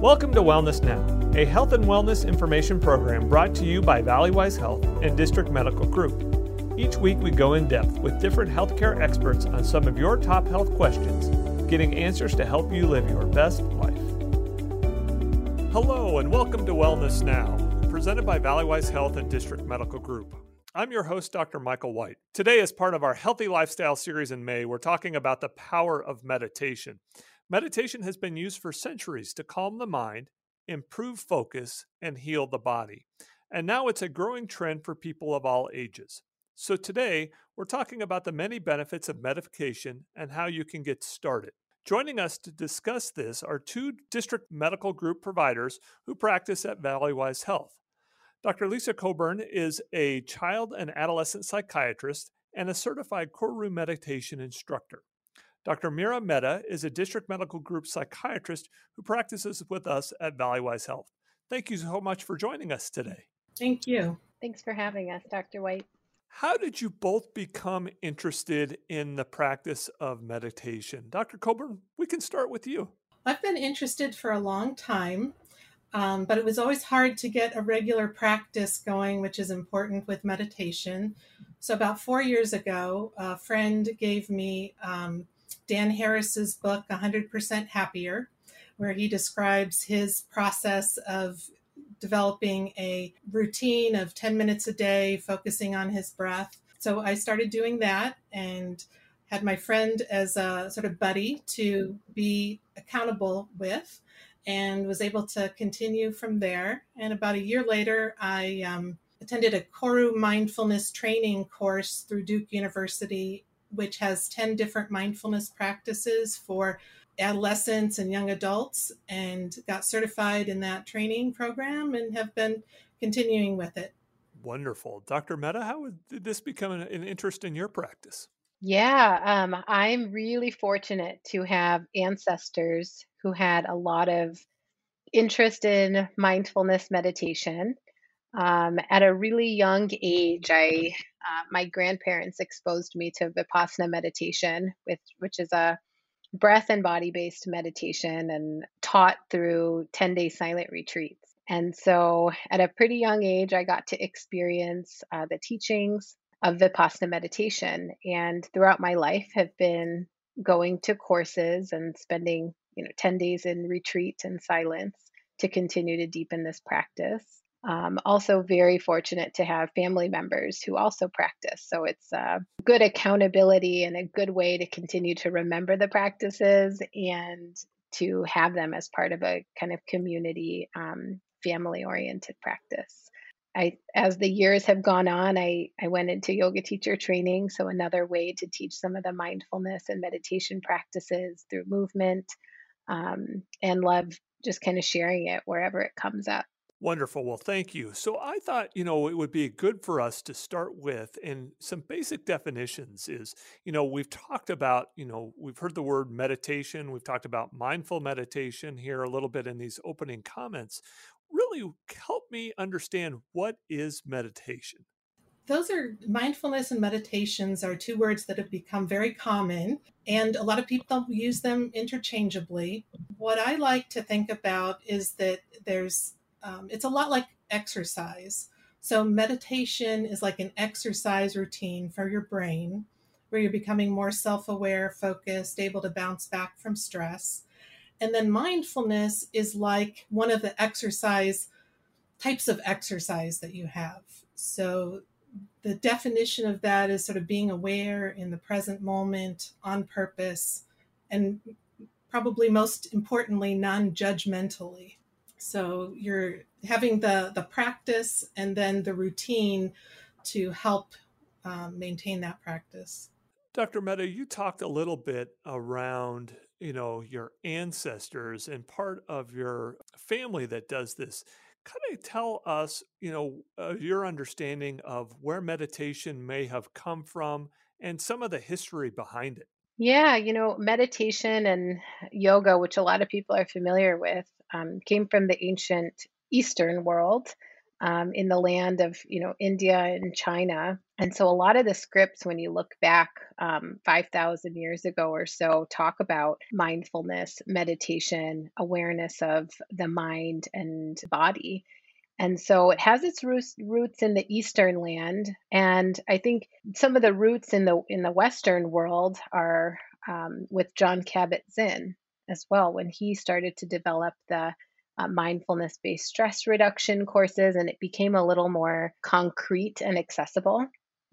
Welcome to Wellness Now, a health and wellness information program brought to you by Valleywise Health and District Medical Group. Each week, we go in depth with different healthcare experts on some of your top health questions, getting answers to help you live your best life. Hello, and welcome to Wellness Now, presented by Valleywise Health and District Medical Group. I'm your host, Dr. Michael White. Today, as part of our Healthy Lifestyle series in May, we're talking about the power of meditation. Meditation has been used for centuries to calm the mind, improve focus, and heal the body. And now it's a growing trend for people of all ages. So today, we're talking about the many benefits of meditation and how you can get started. Joining us to discuss this are two district medical group providers who practice at Valleywise Health. Dr. Lisa Coburn is a child and adolescent psychiatrist and a certified Koru meditation instructor. Dr. Mira Mehta is a district medical group psychiatrist who practices with us at Valleywise Health. Thank you so much for joining us today. Thank you. Thanks for having us, Dr. White. How did you both become interested in the practice of meditation? Dr. Coburn, we can start with you. I've been interested for a long time, um, but it was always hard to get a regular practice going, which is important with meditation. So, about four years ago, a friend gave me um, Dan Harris's book, 100% Happier, where he describes his process of developing a routine of 10 minutes a day, focusing on his breath. So I started doing that and had my friend as a sort of buddy to be accountable with and was able to continue from there. And about a year later, I um, attended a Koru mindfulness training course through Duke University which has 10 different mindfulness practices for adolescents and young adults, and got certified in that training program and have been continuing with it. Wonderful. Dr. Mehta, how did this become an, interest in your practice? Yeah, um, I'm really fortunate to have ancestors who had a lot of interest in mindfulness meditation. Um, at a really young age, I uh, my grandparents exposed me to vipassana meditation, which which is a breath and body based meditation, and taught through ten day silent retreats. And so, at a pretty young age, I got to experience uh, the teachings of vipassana meditation, and throughout my life, have been going to courses and spending you know 10 days in retreat and silence to continue to deepen this practice um, also, very fortunate to have family members who also practice. So it's a good accountability and a good way to continue to remember the practices and to have them as part of a kind of community, um, family oriented practice. I, as the years have gone on, I, I went into yoga teacher training. So, another way to teach some of the mindfulness and meditation practices through movement um, and love just kind of sharing it wherever it comes up. Wonderful. Well, thank you. So I thought, you know, it would be good for us to start with and some basic definitions is, you know, we've talked about, you know, we've heard the word meditation, we've talked about mindful meditation here a little bit in these opening comments. Really help me understand what is meditation. Those are mindfulness and meditations are two words that have become very common and a lot of people use them interchangeably. What I like to think about is that there's um, it's a lot like exercise. So, meditation is like an exercise routine for your brain where you're becoming more self aware, focused, able to bounce back from stress. And then mindfulness is like one of the exercise types of exercise that you have. So, the definition of that is sort of being aware in the present moment on purpose and probably most importantly, non judgmentally. So you're having the the practice and then the routine to help um, maintain that practice. Dr. Mehta, you talked a little bit around you know your ancestors and part of your family that does this. Kind of tell us, you know, uh, your understanding of where meditation may have come from and some of the history behind it. Yeah, you know, meditation and yoga, which a lot of people are familiar with, um, came from the ancient Eastern world. um, in the land of you know India and China. And so a lot of the scripts, when you look back um, 5,000 years ago or so, talk about mindfulness, meditation, awareness of the mind and body. And so it has its roots, in the Eastern land, and I think some of the roots in the in the Western world are um, with John Kabat-Zinn as well when he started to develop the uh, mindfulness based stress reduction courses, and it became a little more concrete and accessible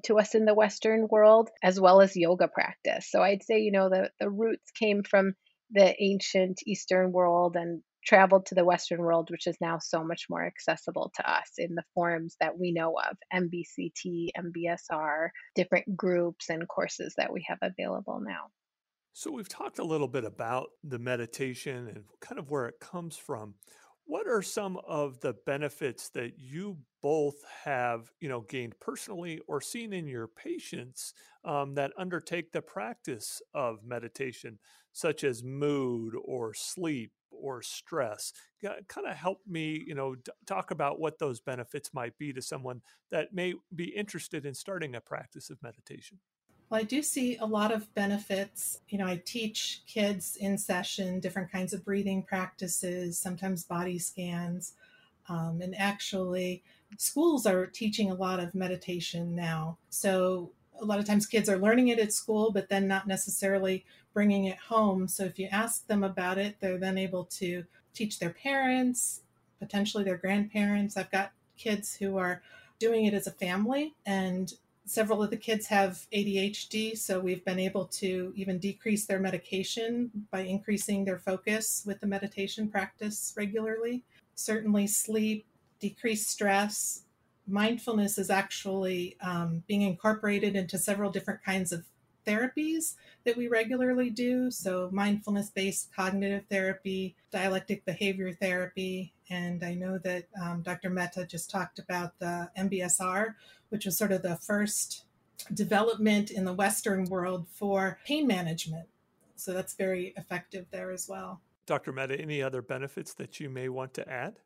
to us in the Western world, as well as yoga practice. So I'd say, you know, the, the roots came from the ancient Eastern world and traveled to the Western world, which is now so much more accessible to us in the forms that we know of MBCT, MBSR, different groups and courses that we have available now. So, we've talked a little bit about the meditation and kind of where it comes from. What are some of the benefits that you both have, you know, gained personally or seen in your patients um, that undertake the practice of meditation, such as mood or sleep or stress? Kind of help me, you know, d- talk about what those benefits might be to someone that may be interested in starting a practice of meditation. Well, I do see a lot of benefits. You know, I teach kids in session different kinds of breathing practices, sometimes body scans. Um, and actually, schools are teaching a lot of meditation now. So, a lot of times kids are learning it at school, but then not necessarily bringing it home. So, if you ask them about it, they're then able to teach their parents, potentially their grandparents. I've got kids who are doing it as a family and several of the kids have ADHD, so we've been able to even decrease their medication by increasing their focus with the meditation practice regularly. Certainly, sleep, decreased stress. Mindfulness is actually um, being incorporated into several different kinds of therapies that we regularly do. So, mindfulness based cognitive therapy, dialectic behavior therapy, and I know that um, Dr. Mehta just talked about the MBSR, which was sort of the first development in the Western world for pain management. So that's very effective there as well. Dr. Mehta, any other benefits that you may want to add?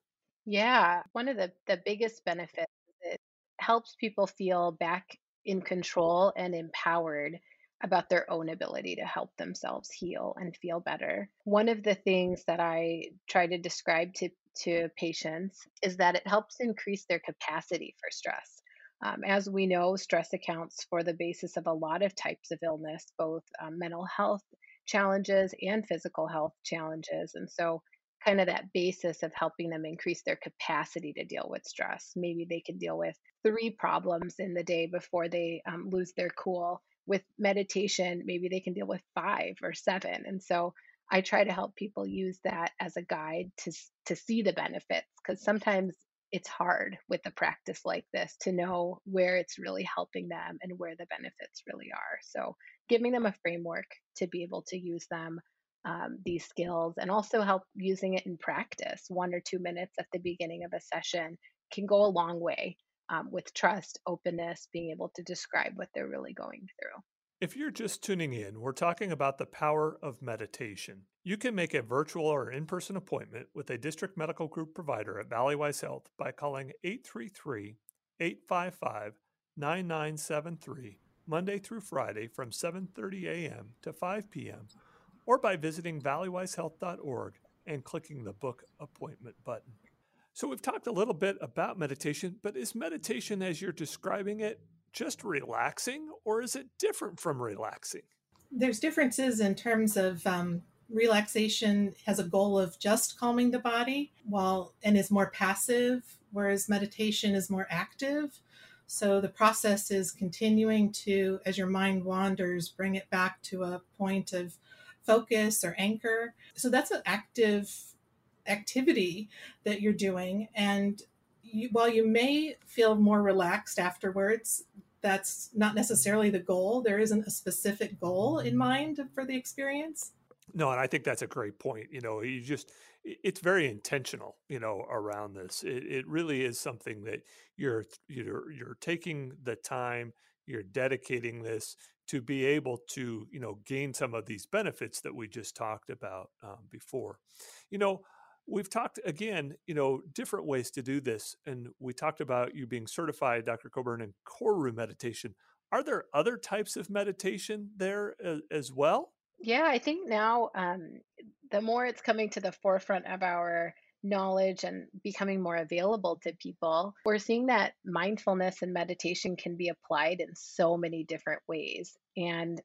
Yeah, one of the, the biggest benefits is it helps people feel back in control and empowered about their own ability to help themselves heal and feel better. One of the things that I try to describe to, to patients is that it helps increase their capacity for stress. Um, as we know, stress accounts for the basis of a lot of types of illness, both um, mental health challenges and physical health challenges. And so, kind of that basis of helping them increase their capacity to deal with stress. Maybe they can deal with three problems in the day before they um, lose their cool. With meditation, maybe they can deal with five or seven. And so, I try to help people use that as a guide to to see the benefits because sometimes it's hard with a practice like this to know where it's really helping them and where the benefits really are. So, giving them a framework to be able to use them, um, these skills, and also help using it in practice. One or two minutes at the beginning of a session can go a long way um, with trust, openness, being able to describe what they're really going through. If you're just tuning in, we're talking about the power of meditation. You can make a virtual or in person appointment with a district medical group provider at Valleywise Health by calling 833 855 9973 Monday through Friday from 7:30 a.m. to 5 p.m. or by visiting valleywisehealth.org and clicking the book appointment button. So we've talked a little bit about meditation, but is meditation as you're describing it just relaxing or is it different from relaxing? There's differences in terms of um, relaxation has a goal of just calming the body while and is more passive, whereas meditation is more active. So the process is continuing to, as your mind wanders, bring it back to a point of focus or anchor. So that's an active activity that you're doing. And you, while you may feel more relaxed afterwards, that's not necessarily the goal. There isn't a specific goal in mind for the experience. No, and I think that's a great point. You know, you just it's very intentional, you know, around this. It, it really is something that you're you're you're taking the time, you're dedicating this to be able to, you know, gain some of these benefits that we just talked about um, before. You know, We've talked again, you know, different ways to do this. And we talked about you being certified, Dr. Coburn, in Koru meditation. Are there other types of meditation there as, well? Yeah, I think now um, the more it's coming to the forefront of our knowledge and becoming more available to people, we're seeing that mindfulness and meditation can be applied in so many different ways. And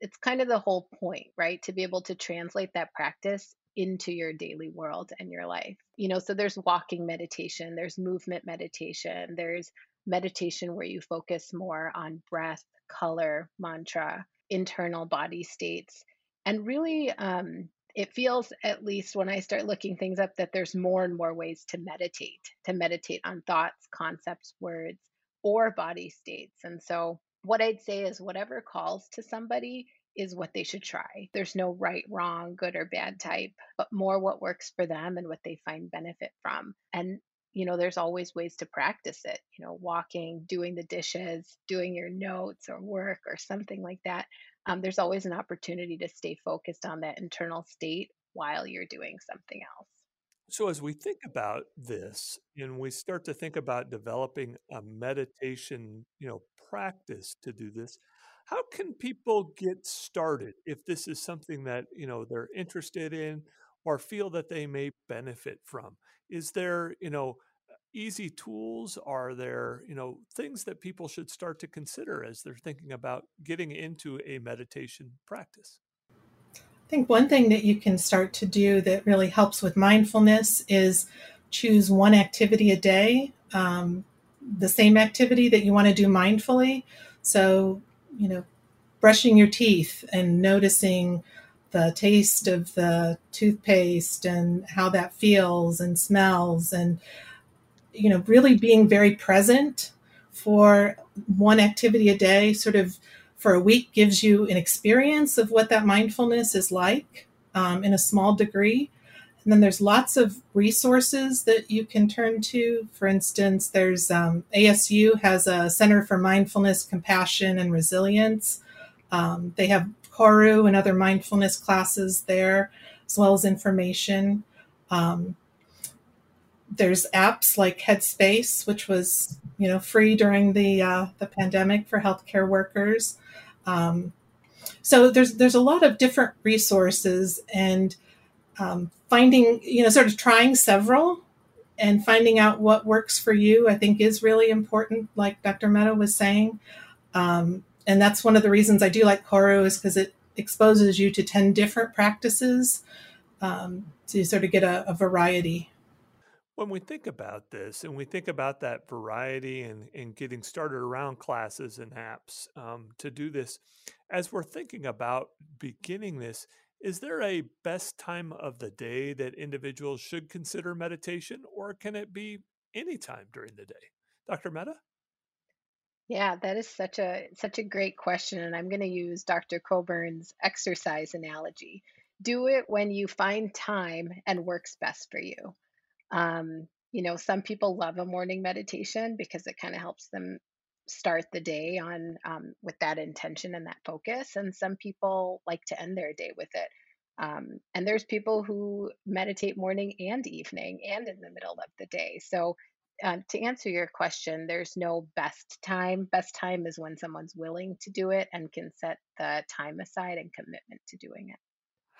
it's kind of the whole point, right? To be able to translate that practice into your daily world and your life. You know, so there's walking meditation, there's movement meditation, there's meditation where you focus more on breath, color, mantra, internal body states. And really, um, it feels, at least when I start looking things up, that there's more and more ways to meditate, to meditate on thoughts, concepts, words, or body states. And so, what I'd say is whatever calls to somebody is what they should try. There's no right, wrong, good or bad type, but more what works for them and what they find benefit from. And you know, there's always ways to practice it, you know, walking, doing the dishes, doing your notes or work or something like that. Um, there's always an opportunity to stay focused on that internal state while you're doing something else. So, as we think about this and we start to think about developing a meditation, you know, practice to do this, how can people get started if this is something that, you know, they're interested in or feel that they may benefit from? Is there, you know, easy tools? Are there, you know, things that people should start to consider as they're thinking about getting into a meditation practice? I think one thing that you can start to do that really helps with mindfulness is choose one activity a day, um, the same activity that you want to do mindfully. So you know, brushing your teeth and noticing the taste of the toothpaste and how that feels and smells and you know really being very present for one activity a day sort of for a week gives you an experience of what that mindfulness is like um, in a small degree and then there's lots of resources that you can turn to. For instance, there's um, ASU has a Center for Mindfulness, Compassion, and Resilience. Um, they have Koru and other mindfulness classes there, as well as information. Um, there's apps like Headspace, which was you know free during the uh, the pandemic for healthcare workers. Um, so there's there's a lot of different resources and um, finding, you know, sort of trying several and finding out what works for you, I think is really important, like Dr. Mehta was saying. Um, and that's one of the reasons I do like Koru is because it exposes you to 10 different practices um, to sort of get a, a, variety. When we think about this and we think about that variety and, and getting started around classes and apps um, to do this, as we're thinking about beginning this, is there a best time of the day that individuals should consider meditation, or can it be any time during the day? Dr. Mehta? Yeah, that is such a such a great question, and I'm going to use Dr. Coburn's exercise analogy. Do it when you find time and works best for you. Um, you know, some people love a morning meditation because it kind of helps them start the day on um, with that intention and that focus and some people like to end their day with it. Um, and there's people who meditate morning and evening and in the middle of the day. So uh, to answer your question there's no best time. Best time is when someone's willing to do it and can set the time aside and commitment to doing it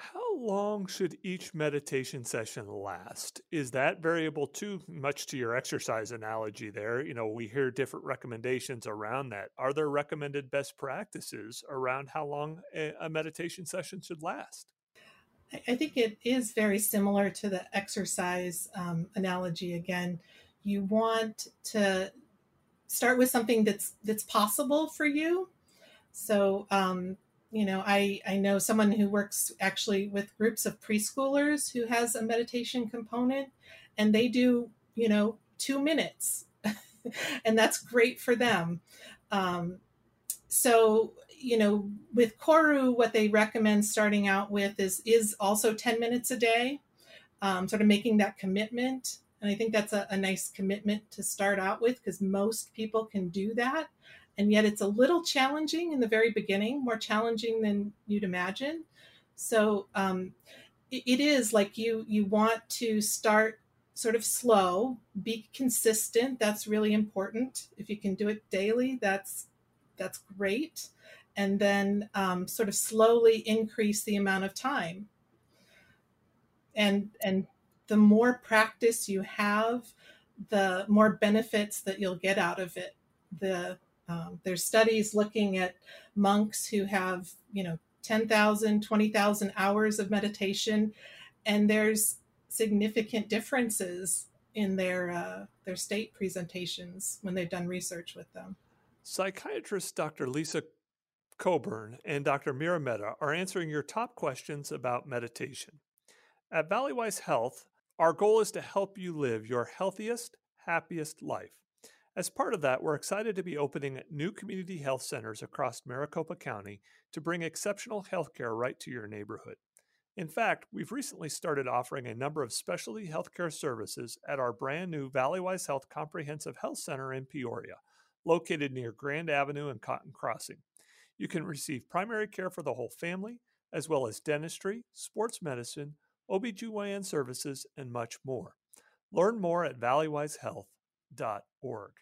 how long should each meditation session last? Is that variable too much to your exercise analogy there? You know, we hear different recommendations around that. Are there recommended best practices around how long a, meditation session should last? I think it is very similar to the exercise um, analogy again. You want to start with something that's that's possible for you. So um, you know i i know someone who works actually with groups of preschoolers who has a meditation component and they do you know two minutes. And that's great for them. Um, so you know with koru what they recommend starting out with is is also 10 minutes a day um, sort of making that commitment. And i think that's a, a nice commitment to start out with because most people can do that and yet it's a little challenging in the very beginning, more challenging than you'd imagine. So, um, it is like you you want to start sort of slow, be consistent. That's really important. If you can do it daily, that's that's great. And then um, sort of slowly increase the amount of time. And and the more practice you have, the more benefits that you'll get out of it. The um, there's studies looking at monks who have you know 10,000, 20,000 hours of meditation, and there's significant differences in their uh, their state presentations when they've done research with them. Psychiatrist Dr. Lisa Coburn and Dr. Mira Mehta are answering your top questions about meditation. At Valleywise Health, our goal is to help you live your healthiest, happiest life. As part of that, we're excited to be opening new community health centers across Maricopa County to bring exceptional healthcare right to your neighborhood. In fact, we've recently started offering a number of specialty healthcare services at our brand new Valleywise Health Comprehensive Health Center in Peoria, located near Grand Avenue and Cotton Crossing. You can receive primary care for the whole family, as well as dentistry, sports medicine, OBGYN services, and much more. Learn more at valleywisehealth.org.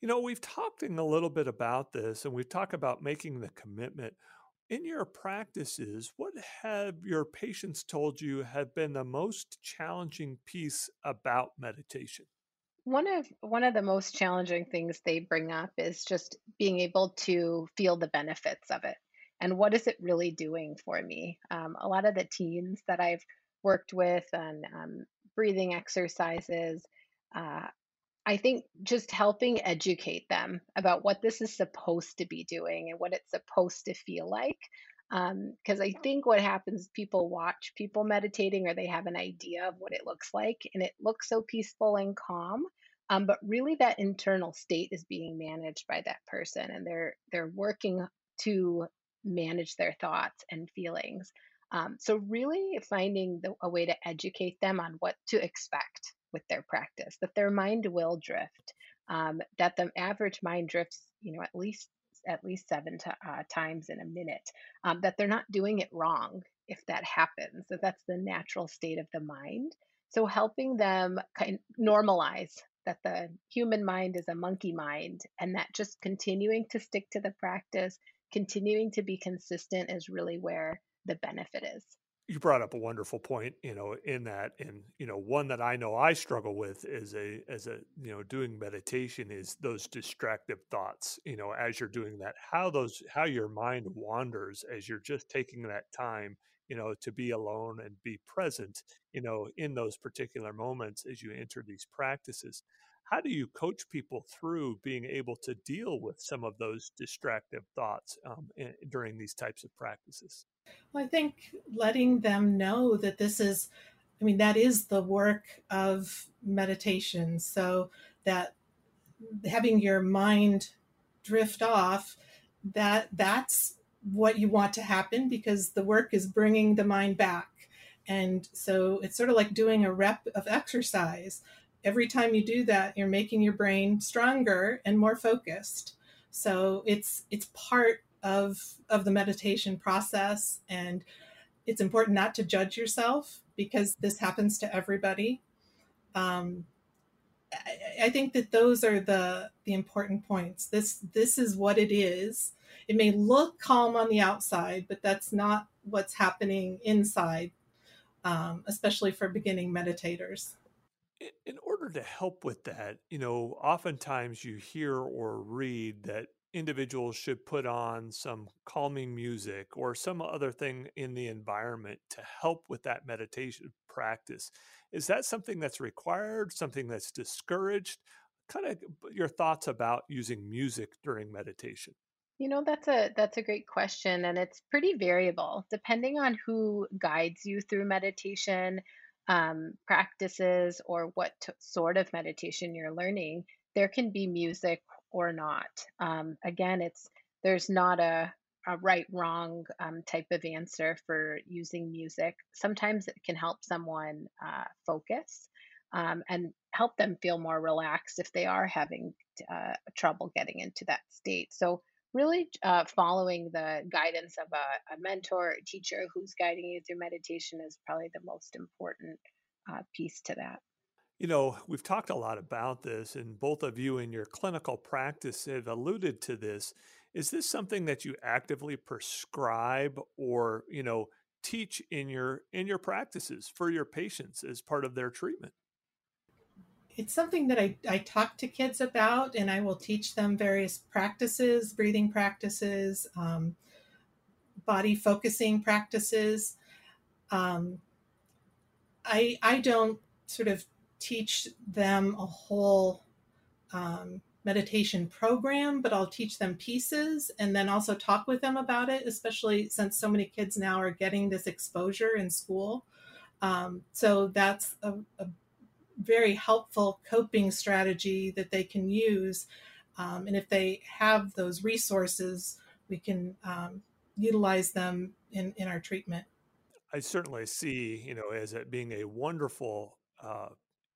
You know, we've talked a little bit about this and we've talked about making the commitment in your practices, what have your patients told you have been the most challenging piece about meditation? One of one of the most challenging things they bring up is just being able to feel the benefits of it and what is it really doing for me. Um, a lot of the teens that I've worked with on um, breathing exercises, uh, I think just helping educate them about what this is supposed to be doing and what it's supposed to feel like. Because um, I think what happens, people watch people meditating or they have an idea of what it looks like, and it looks so peaceful and calm. Um, but really, that internal state is being managed by that person, and they're they're working to manage their thoughts and feelings. Um, so, really finding the, a way to educate them on what to expect with their practice, that their mind will drift, um, that the average mind drifts, you know, at least at least seven to, uh, times in a minute, um, that they're not doing it wrong if that happens, that that's the natural state of the mind. So helping them kind of normalize that the human mind is a monkey mind and that just continuing to stick to the practice, continuing to be consistent is really where the benefit is you brought up a wonderful point you know in that and you know one that i know i struggle with as a as a you know doing meditation is those distractive thoughts you know as you're doing that how those how your mind wanders as you're just taking that time you know to be alone and be present you know in those particular moments as you enter these practices how do you coach people through being able to deal with some of those distractive thoughts um, in, during these types of practices well, I think letting them know that this is, I mean, that is the work of meditation. So that having your mind drift off, that that's what you want to happen because the work is bringing the mind back. And so it's sort of like doing a rep of exercise. Every time you do that, you're making your brain stronger and more focused. So it's it's part of of the meditation process and it's important not to judge yourself because this happens to everybody. Um, I, I think that those are the the important points. This this is what it is. It may look calm on the outside but that's not what's happening inside um, especially for beginning meditators in order to help with that, you know, oftentimes you hear or read that individuals should put on some calming music or some other thing in the environment to help with that meditation practice. Is that something that's required, something that's discouraged? Kind of your thoughts about using music during meditation. You know, that's a that's a great question and it's pretty variable depending on who guides you through meditation um, practices or what t- sort of meditation you're learning. There can be music or not. Um, again, it's there's not a, a right wrong um, type of answer for using music. Sometimes it can help someone uh, focus um, and help them feel more relaxed if they are having uh, trouble getting into that state. So really uh, following the guidance of a, a mentor or teacher who's guiding you through meditation is probably the most important uh, piece to that. You know, we've talked a lot about this, and both of you in your clinical practice have alluded to this. Is this something that you actively prescribe or, you know, teach in your in your practices for your patients as part of their treatment? It's something that I, I talk to kids about, and I will teach them various practices, breathing practices, um, body focusing practices. Um, I I don't sort of teach them a whole um, meditation program, but I'll teach them pieces and then also talk with them about it, especially since so many kids now are getting this exposure in school. Um, so that's a, a, very helpful coping strategy that they can use. Um, and if they have those resources, we can um, utilize them in, in our treatment. I certainly see, you know, as it being a wonderful uh,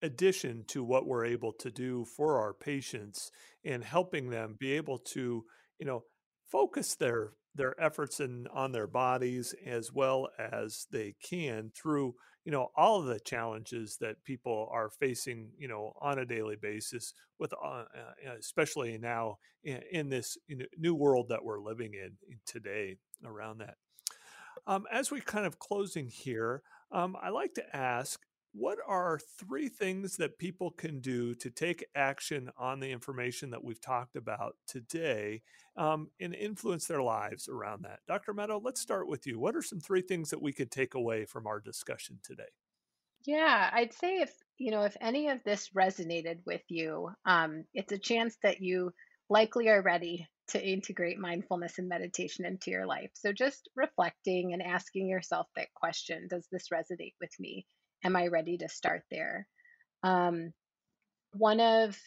addition to what we're able to do for our patients and helping them be able to you know focus their their efforts in on their bodies as well as they can through you know all of the challenges that people are facing you know on a daily basis with uh, uh especially now in, in this new world that we're living in today around that. Um, as we kind of closing here um, i like to ask what are three things that people can do to take action on the information that we've talked about today um, and influence their lives around that? Dr. Mehta, let's start with you. What are some three things that we could take away from our discussion today? Yeah, I'd say if you know if any of this resonated with you, um, it's a chance that you likely are ready to integrate mindfulness and meditation into your life. So just reflecting and asking yourself that question: Does this resonate with me? Am I ready to start there? Um, one of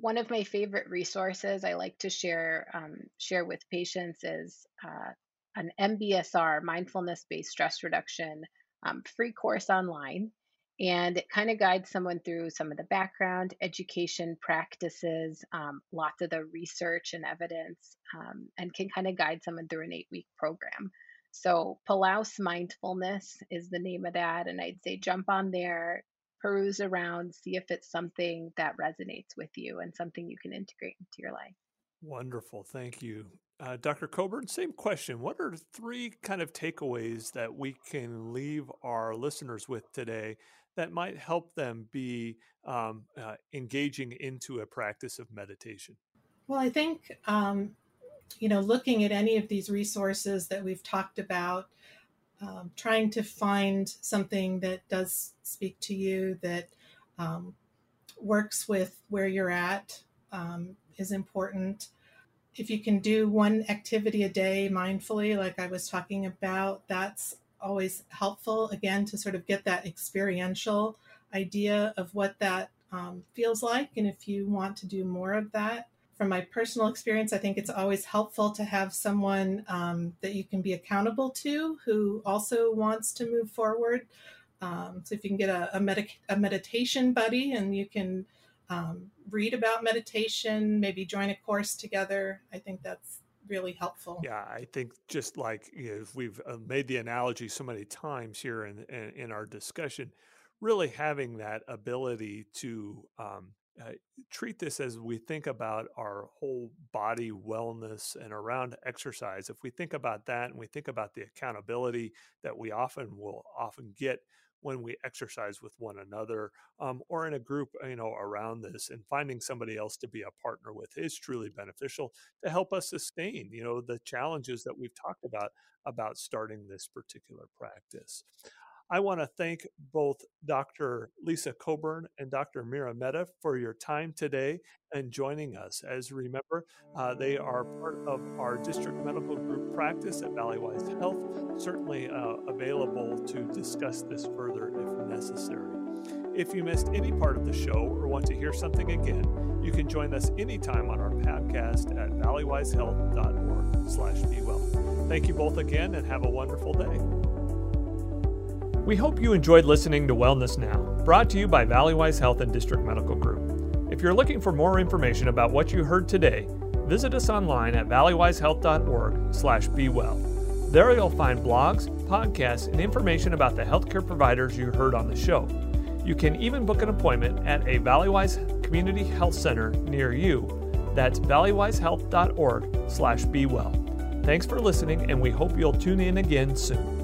one of my favorite resources I like to share um, share with patients is uh, an MBSR mindfulness based stress reduction um, free course online, and it kind of guides someone through some of the background education practices, um, lots of the research and evidence, um, and can kind of guide someone through an eight week program. So Palouse Mindfulness is the name of that. And I'd say jump on there, peruse around, see if it's something that resonates with you and something you can integrate into your life. Wonderful. Thank you. Uh, Dr. Coburn, same question. What are three kind of takeaways that we can leave our listeners with today that might help them be um, uh, engaging into a practice of meditation? Well, I think um, you know, looking at any of these resources that we've talked about, um, trying to find something that does speak to you, that um, works with where you're at, um, is important. If you can do one activity a day mindfully, like I was talking about, that's always helpful, again, to sort of get that experiential idea of what that um, feels like. And if you want to do more of that, from my personal experience, I think it's always helpful to have someone um, that you can be accountable to who also wants to move forward. Um, so if you can get a, a, a meditation buddy and you can um, read about meditation, maybe join a course together, I think that's really helpful. Yeah, I think just like you know, we've uh, made the analogy so many times here in, in, in our discussion, really having that ability to um, uh, treat this as we think about our whole body wellness and around exercise. If we think about that and we think about the accountability that we often will often get when we exercise with one another um, or in a group you know around this and finding somebody else to be a partner with is truly beneficial to help us sustain you know the challenges that we've talked about about starting this particular practice I want to thank both Dr. Lisa Coburn and Dr. Mira Mehta for your time today and joining us. As remember, uh, they are part of our district medical group practice at Valleywise Health, certainly uh, available to discuss this further if necessary. If you missed any part of the show or want to hear something again, you can join us anytime on our podcast at valleywisehealth.org slash be well. Thank you both again and have a wonderful day. We hope you enjoyed listening to Wellness Now, brought to you by Valleywise Health and District Medical Group. If you're looking for more information about what you heard today, visit us online at valleywisehealth.org slash bewell. There you'll find blogs, podcasts, and information about the healthcare providers you heard on the show. You can even book an appointment at a Valleywise Community Health Center near you. That's valleywisehealth.org slash bewell. Thanks for listening, and we hope you'll tune in again soon.